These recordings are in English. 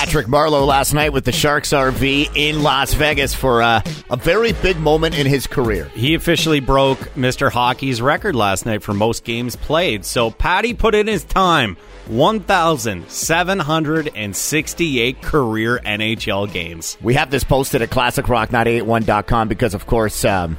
Patrick Marleau last night with the Sharks RV in Las Vegas for uh, a very big moment in his career. He officially broke Mr. Hockey's record last night for most games played. So Patty put in his time 1,768 career NHL games. We have this posted at classicrock981.com because, of course, um,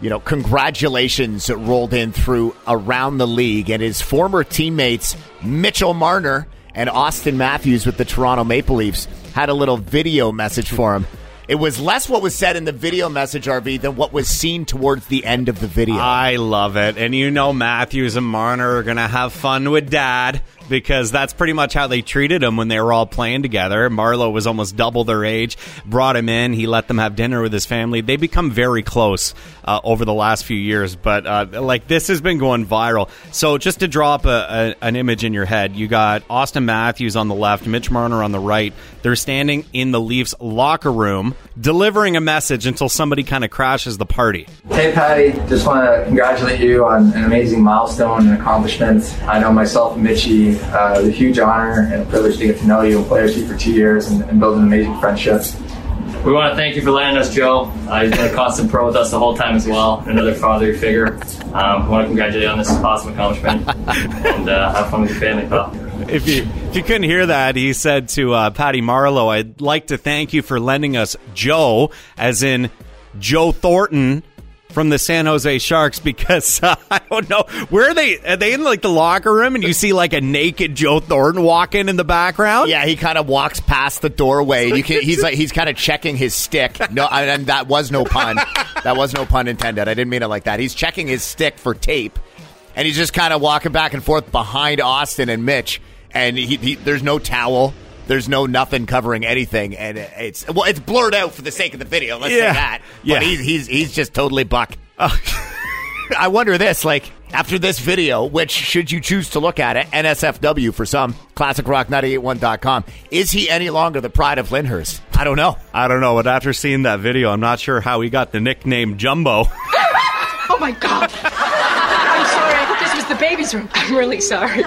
you know, congratulations rolled in through around the league and his former teammates, Mitchell Marner and Auston Matthews with the Toronto Maple Leafs, had a little video message for him. It was less what was said in the video message, RV, than what was seen towards the end of the video. I love it. And you know, Matthews and Marner are going to have fun with dad because that's pretty much how they treated him when they were all playing together. Marleau was almost double their age, brought him in, he let them have dinner with his family. They become very close uh, over the last few years, but uh, like this has been going viral. So just to drop a, a, an image in your head, you got Auston Matthews on the left, Mitch Marner on the right. They're standing in the Leafs locker room delivering a message until somebody kind of crashes the party. Hey, Patty, just want to congratulate you on an amazing milestone and accomplishment. I know myself and Mitchy uh, a huge honor and a privilege to get to know you and play with you for two years and, and build an amazing friendship. We want to thank you for letting us, Joe. Uh, he's been a constant pro with us the whole time as well. Another father figure. Um, I want to congratulate you on this awesome accomplishment and uh, have fun with your family, pal. If you if you couldn't hear that, he said to uh, Patty Marleau, "I'd like to thank you for lending us Joe, as in Joe Thornton." From the San Jose Sharks because uh, I don't know where are they are they in like the locker room and you see like a naked Joe Thornton walking in the background. Yeah, he kind of walks past the doorway. You can, he's like he's kind of checking his stick. No, and that was no pun. That was no pun intended. I didn't mean it like that. He's checking his stick for tape, and he's just kind of walking back and forth behind Austin and Mitch. And he, he, there's no towel. There's no nothing covering anything, and it's well, it's blurred out for the sake of the video. Let's Yeah. say that. Yeah. But he's he's he's just totally buck. Oh. I wonder this, like after this video, which should you choose to look at it, NSFW for some, classic classicrock981.com, is he any longer the pride of Lyndhurst? I don't know. I don't know, but after seeing that video, I'm not sure how he got the nickname Jumbo. Oh my god. I'm sorry. This was the baby's room. I'm really sorry.